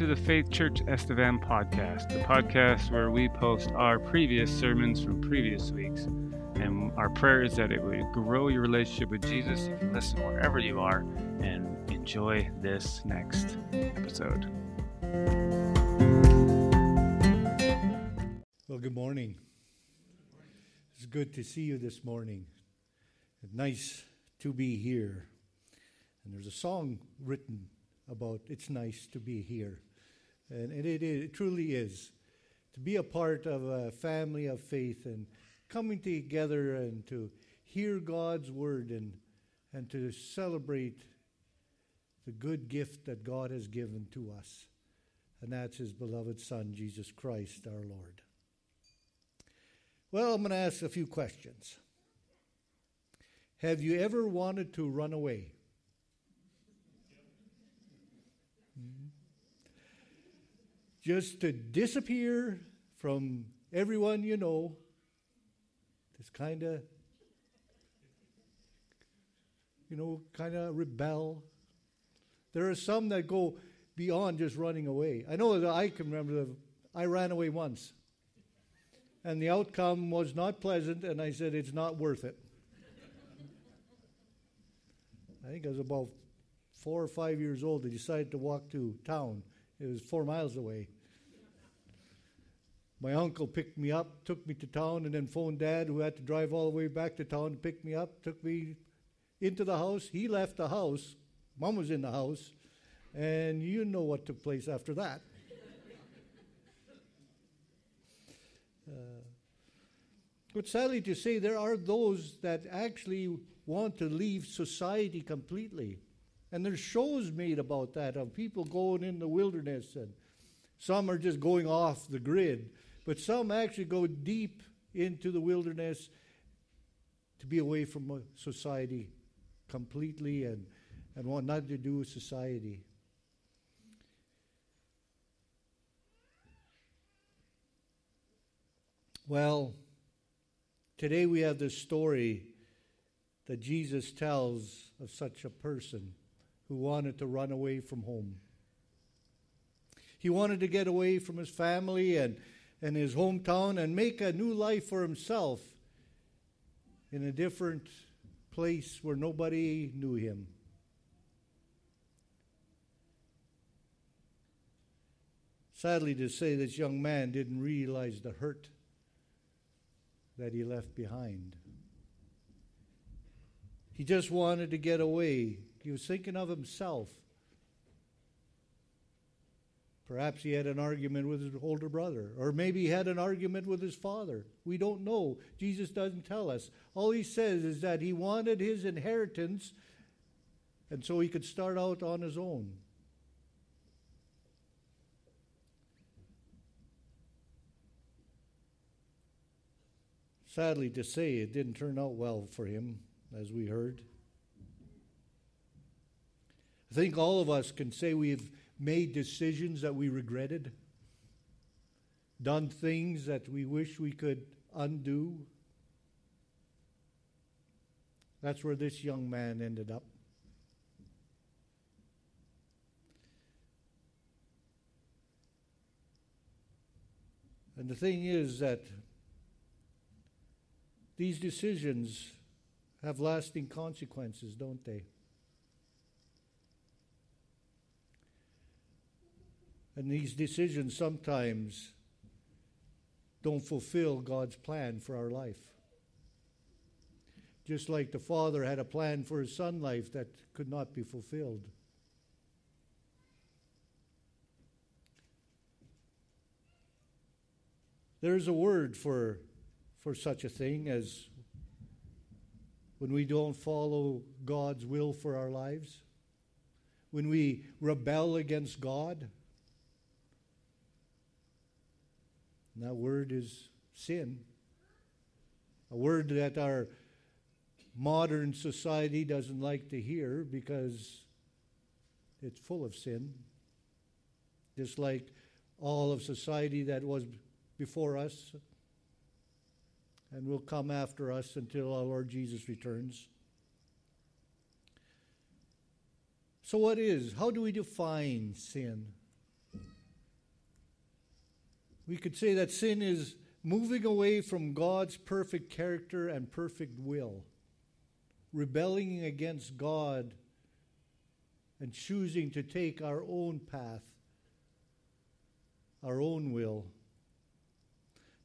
to the Faith Church Estevan podcast, the podcast where we post our previous sermons from previous weeks. And our prayer is that it would grow your relationship with Jesus you listen wherever you are and enjoy this next episode. Well, good morning. It's good to see you this morning. Nice to be here. And there's a song written about it's nice to be here. And it, it, it truly is. To be a part of a family of faith and coming together and to hear God's word and, and to celebrate the good gift that God has given to us. And that's his beloved Son, Jesus Christ, our Lord. Well, I'm going to ask a few questions. Have you ever wanted to run away? Just to disappear from everyone you know, just kind of, you know, kind of rebel. There are some that go beyond just running away. I know that I can remember I ran away once. And the outcome was not pleasant, and I said, it's not worth it. I think I was about four or five years old. I decided to walk to town it was four miles away. My uncle picked me up, took me to town, and then phoned dad, who had to drive all the way back to town to pick me up, took me into the house. He left the house. Mom was in the house. And you know what took place after that. uh, but sadly to say, there are those that actually want to leave society completely. And there's shows made about that of people going in the wilderness, and some are just going off the grid, but some actually go deep into the wilderness to be away from society completely and, and want nothing to do with society. Well, today we have this story that Jesus tells of such a person who wanted to run away from home. He wanted to get away from his family and, and his hometown and make a new life for himself in a different place where nobody knew him. Sadly to say, this young man didn't realize the hurt that he left behind. He just wanted to get away he was thinking of himself. Perhaps he had an argument with his older brother, or maybe he had an argument with his father. We don't know. Jesus doesn't tell us. All he says is that he wanted his inheritance, and so he could start out on his own. Sadly to say, it didn't turn out well for him, as we heard. I think all of us can say we've made decisions that we regretted, done things that we wish we could undo. That's where this young man ended up. And the thing is that these decisions have lasting consequences, don't they? And these decisions sometimes don't fulfill God's plan for our life. Just like the father had a plan for his son life that could not be fulfilled. There's a word for, for such a thing as when we don't follow God's will for our lives, when we rebel against God. And that word is sin. A word that our modern society doesn't like to hear because it's full of sin. Just like all of society that was before us and will come after us until our Lord Jesus returns. So, what is? How do we define sin? We could say that sin is moving away from God's perfect character and perfect will, rebelling against God and choosing to take our own path, our own will.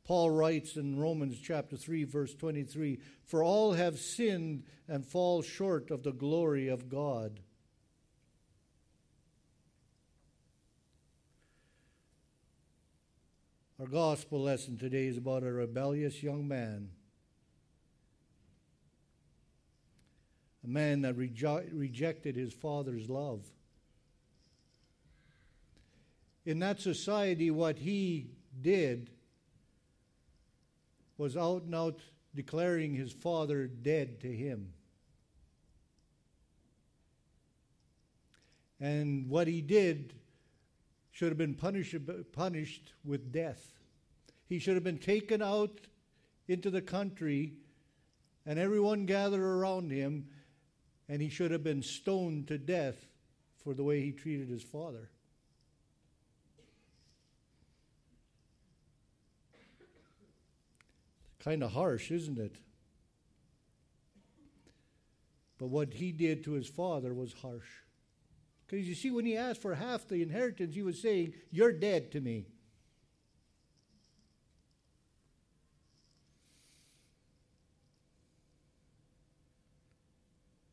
Paul writes in Romans chapter 3 verse 23, "For all have sinned and fall short of the glory of God." Our gospel lesson today is about a rebellious young man. A man that rejo- rejected his father's love. In that society, what he did was out and out declaring his father dead to him. And what he did should have been punished, punished with death. He should have been taken out into the country and everyone gathered around him, and he should have been stoned to death for the way he treated his father. Kind of harsh, isn't it? But what he did to his father was harsh. Because you see, when he asked for half the inheritance, he was saying, You're dead to me.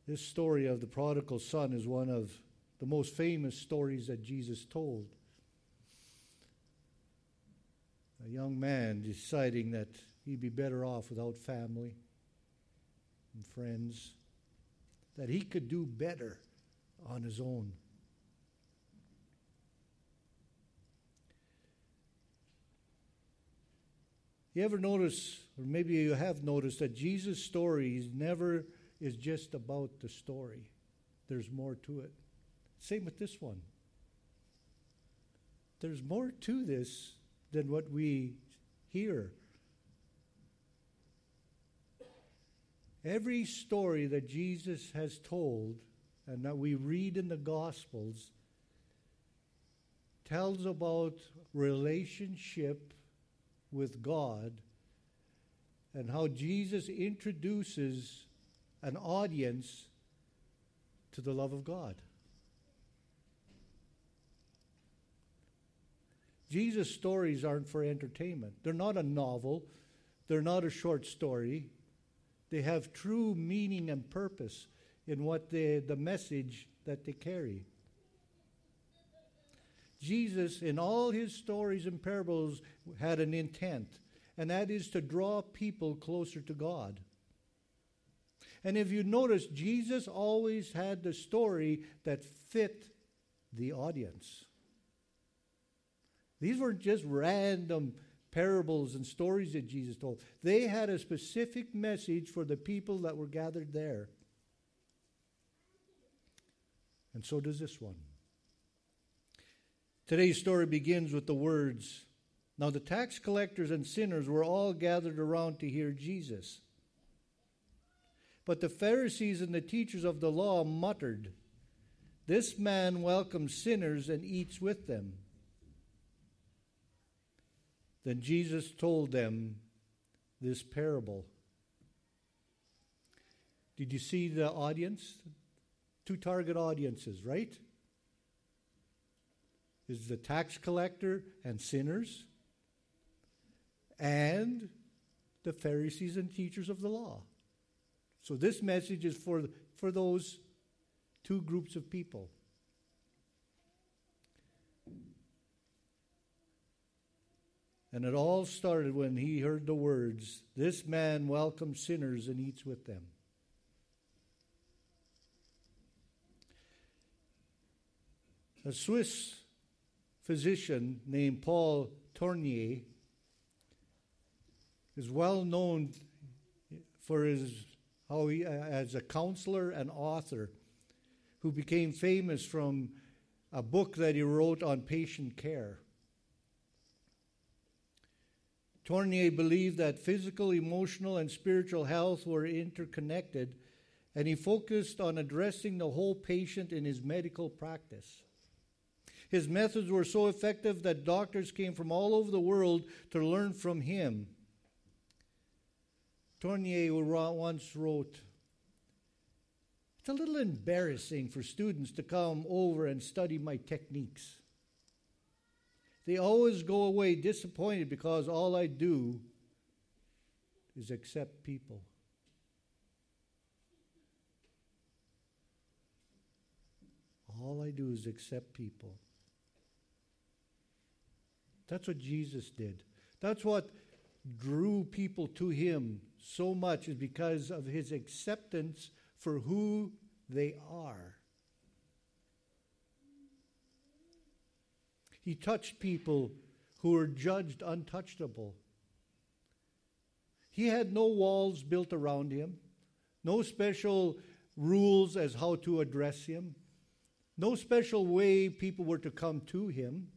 This story of the prodigal son is one of the most famous stories that Jesus told. A young man deciding that he'd be better off without family and friends, that he could do better on his own. You ever notice, or maybe you have noticed, that Jesus' story never is just about the story. There's more to it. Same with this one. There's more to this than what we hear. Every story that Jesus has told and that we read in the Gospels tells about relationship with God and how Jesus introduces an audience to the love of God. Jesus' stories aren't for entertainment. They're not a novel. They're not a short story. They have true meaning and purpose in what they, the message that they carry. Jesus, in all his stories and parables, had an intent, and that is to draw people closer to God. And if you notice, Jesus always had the story that fit the audience. These weren't just random parables and stories that Jesus told. They had a specific message for the people that were gathered there. And so does this one. Today's story begins with the words Now the tax collectors and sinners were all gathered around to hear Jesus. But the Pharisees and the teachers of the law muttered, This man welcomes sinners and eats with them. Then Jesus told them this parable. Did you see the audience? Two target audiences, right? Is the tax collector and sinners, and the Pharisees and teachers of the law. So this message is for, for those two groups of people. And it all started when he heard the words, This man welcomes sinners and eats with them. A Swiss physician named Paul Tournier is well known for his how he, uh, as a counselor and author, who became famous from a book that he wrote on patient care. Tournier believed that physical, emotional, and spiritual health were interconnected, and he focused on addressing the whole patient in his medical practice. His methods were so effective that doctors came from all over the world to learn from him. Tournier once wrote, It's a little embarrassing for students to come over and study my techniques. They always go away disappointed because all I do is accept people. All I do is accept people. That's what Jesus did. That's what drew people to him so much is because of his acceptance for who they are. He touched people who were judged untouchable. He had no walls built around him, no special rules as how to address him, no special way people were to come to him.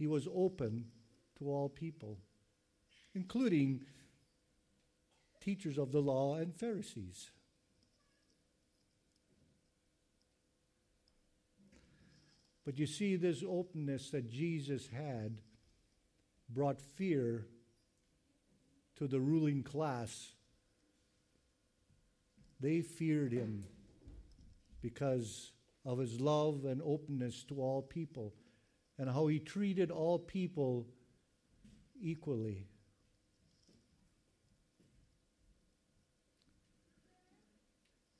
He was open to all people, including teachers of the law and Pharisees. But you see, this openness that Jesus had brought fear to the ruling class. They feared him because of his love and openness to all people and how he treated all people equally.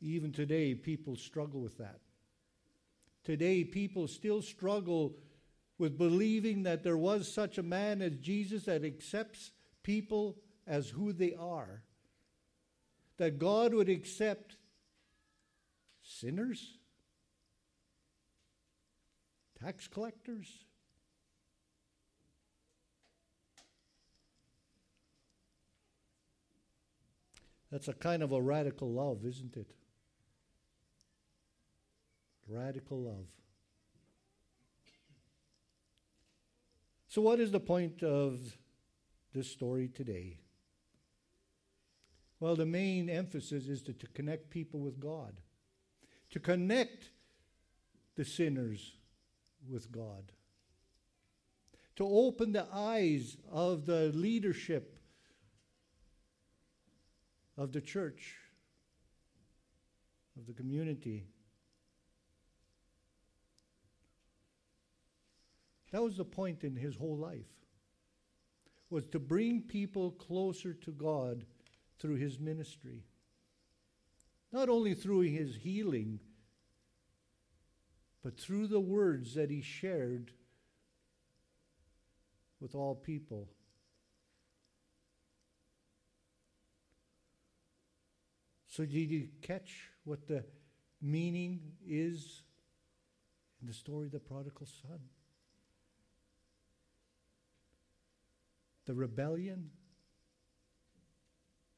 Even today, people struggle with that. Today, people still struggle with believing that there was such a man as Jesus that accepts people as who they are. That God would accept sinners, tax collectors, That's a kind of a radical love, isn't it? Radical love. So, what is the point of this story today? Well, the main emphasis is to, to connect people with God, to connect the sinners with God, to open the eyes of the leadership of the church, of the community. That was the point in his whole life. Was to bring people closer to God through his ministry. Not only through his healing, but through the words that he shared with all people. So, did you catch what the meaning is in the story of the prodigal son? The rebellion,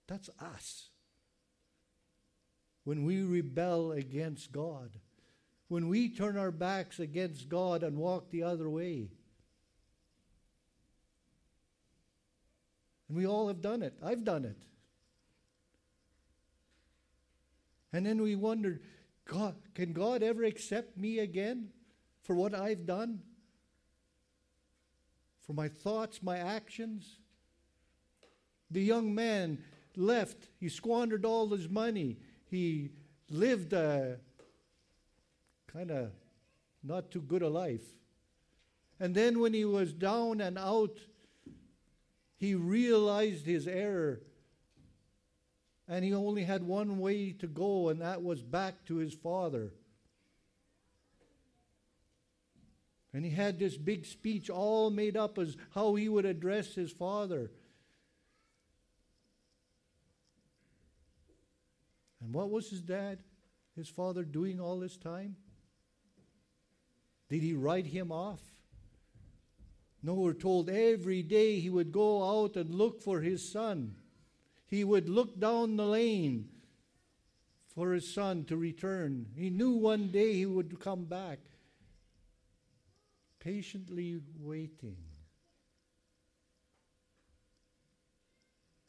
that's us. When we rebel against God, when we turn our backs against God and walk the other way. And we all have done it. I've done it. And then we wondered, God, can God ever accept me again for what I've done? For my thoughts, my actions? The young man left. He squandered all his money. He lived a kind of not too good a life. And then when he was down and out, he realized his error and he only had one way to go, and that was back to his father. And he had this big speech all made up as how he would address his father. And what was his dad, his father, doing all this time? Did he write him off? No, we're told every day he would go out and look for his son he would look down the lane for his son to return. He knew one day he would come back, patiently waiting.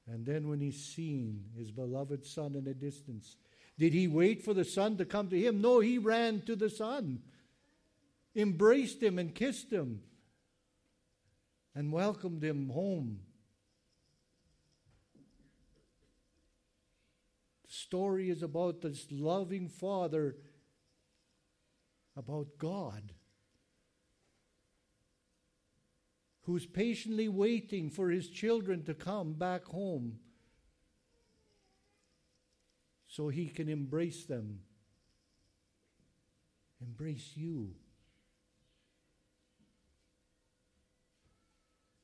And then, when he's seen his beloved son in the distance, did he wait for the son to come to him? No, he ran to the son. embraced him and kissed him and welcomed him home. The story is about this loving father, about God, who's patiently waiting for his children to come back home so he can embrace them, embrace you.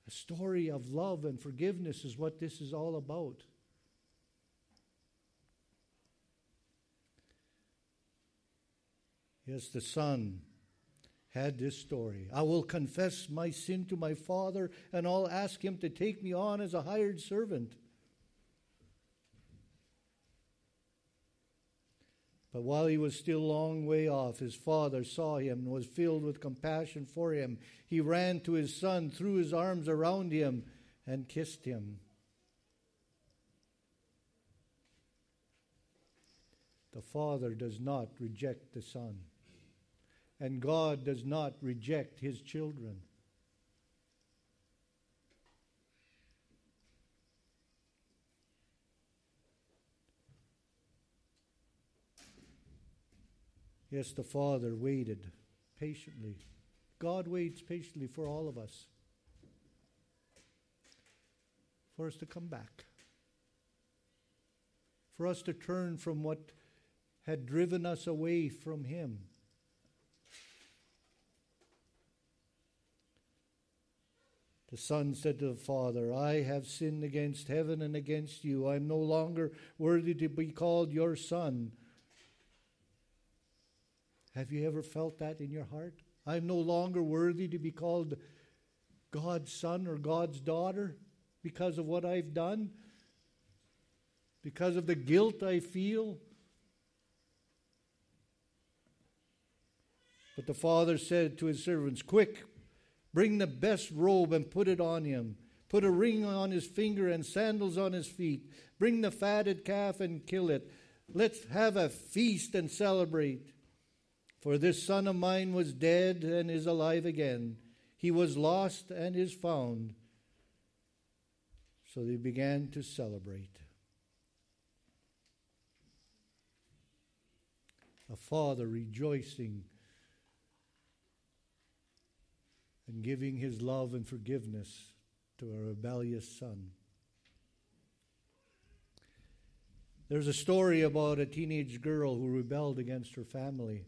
A story of love and forgiveness is what this is all about. Yes, the Son had this story. I will confess my sin to my Father, and I'll ask him to take me on as a hired servant. But while he was still a long way off, his father saw him and was filled with compassion for him. He ran to his son, threw his arms around him, and kissed him. The father does not reject the son, and God does not reject his children. Yes, the Father waited patiently. God waits patiently for all of us, for us to come back, for us to turn from what had driven us away from Him. The son said to the father, I have sinned against heaven and against you. I am no longer worthy to be called your son. Have you ever felt that in your heart? I'm no longer worthy to be called God's son or God's daughter because of what I've done, because of the guilt I feel. But the father said to his servants, Quick, bring the best robe and put it on him. Put a ring on his finger and sandals on his feet. Bring the fatted calf and kill it. Let's have a feast and celebrate. For this son of mine was dead and is alive again. He was lost and is found. So they began to celebrate. A father rejoicing and giving his love and forgiveness to a rebellious son. There's a story about a teenage girl who rebelled against her family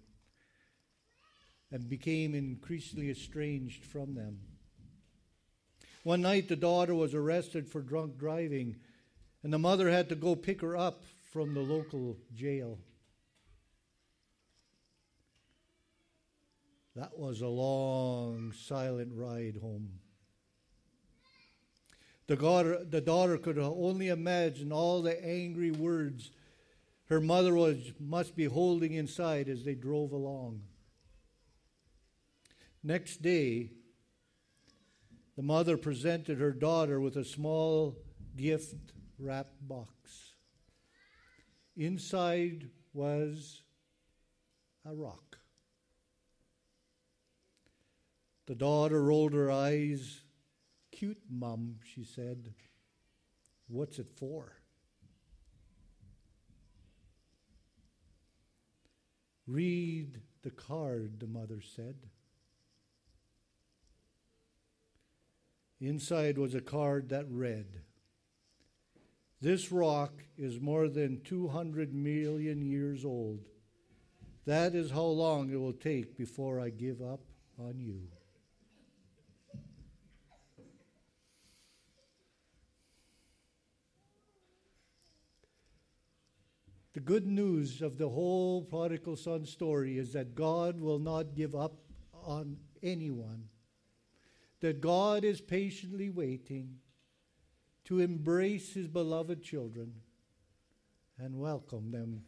and became increasingly estranged from them. One night, the daughter was arrested for drunk driving, and the mother had to go pick her up from the local jail. That was a long, silent ride home. The daughter, the daughter could only imagine all the angry words her mother was, must be holding inside as they drove along. Next day, the mother presented her daughter with a small gift wrapped box. Inside was a rock. The daughter rolled her eyes. Cute, Mum, she said. What's it for? Read the card, the mother said. Inside was a card that read This rock is more than 200 million years old. That is how long it will take before I give up on you. The good news of the whole prodigal son story is that God will not give up on anyone that God is patiently waiting to embrace his beloved children and welcome them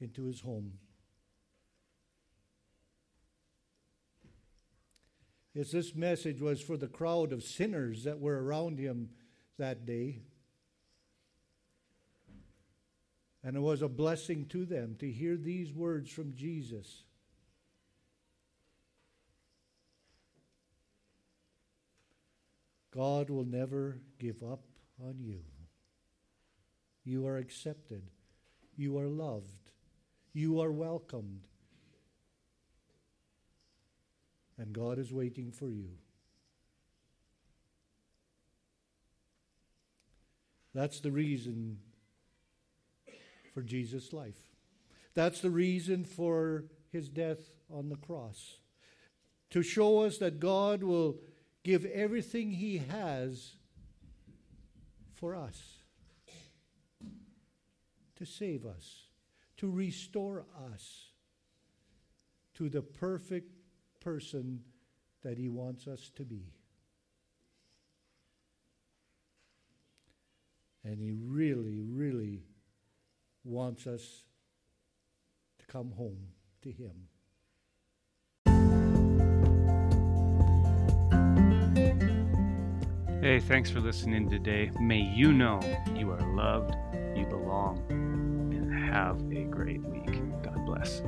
into his home. Yes, this message was for the crowd of sinners that were around him that day. And it was a blessing to them to hear these words from Jesus. God will never give up on you. You are accepted. You are loved. You are welcomed. And God is waiting for you. That's the reason for Jesus' life. That's the reason for his death on the cross. To show us that God will give everything he has for us, to save us, to restore us to the perfect person that he wants us to be. And he really, really wants us to come home to him. Hey, thanks for listening today. May you know you are loved, you belong, and have a great week. God bless.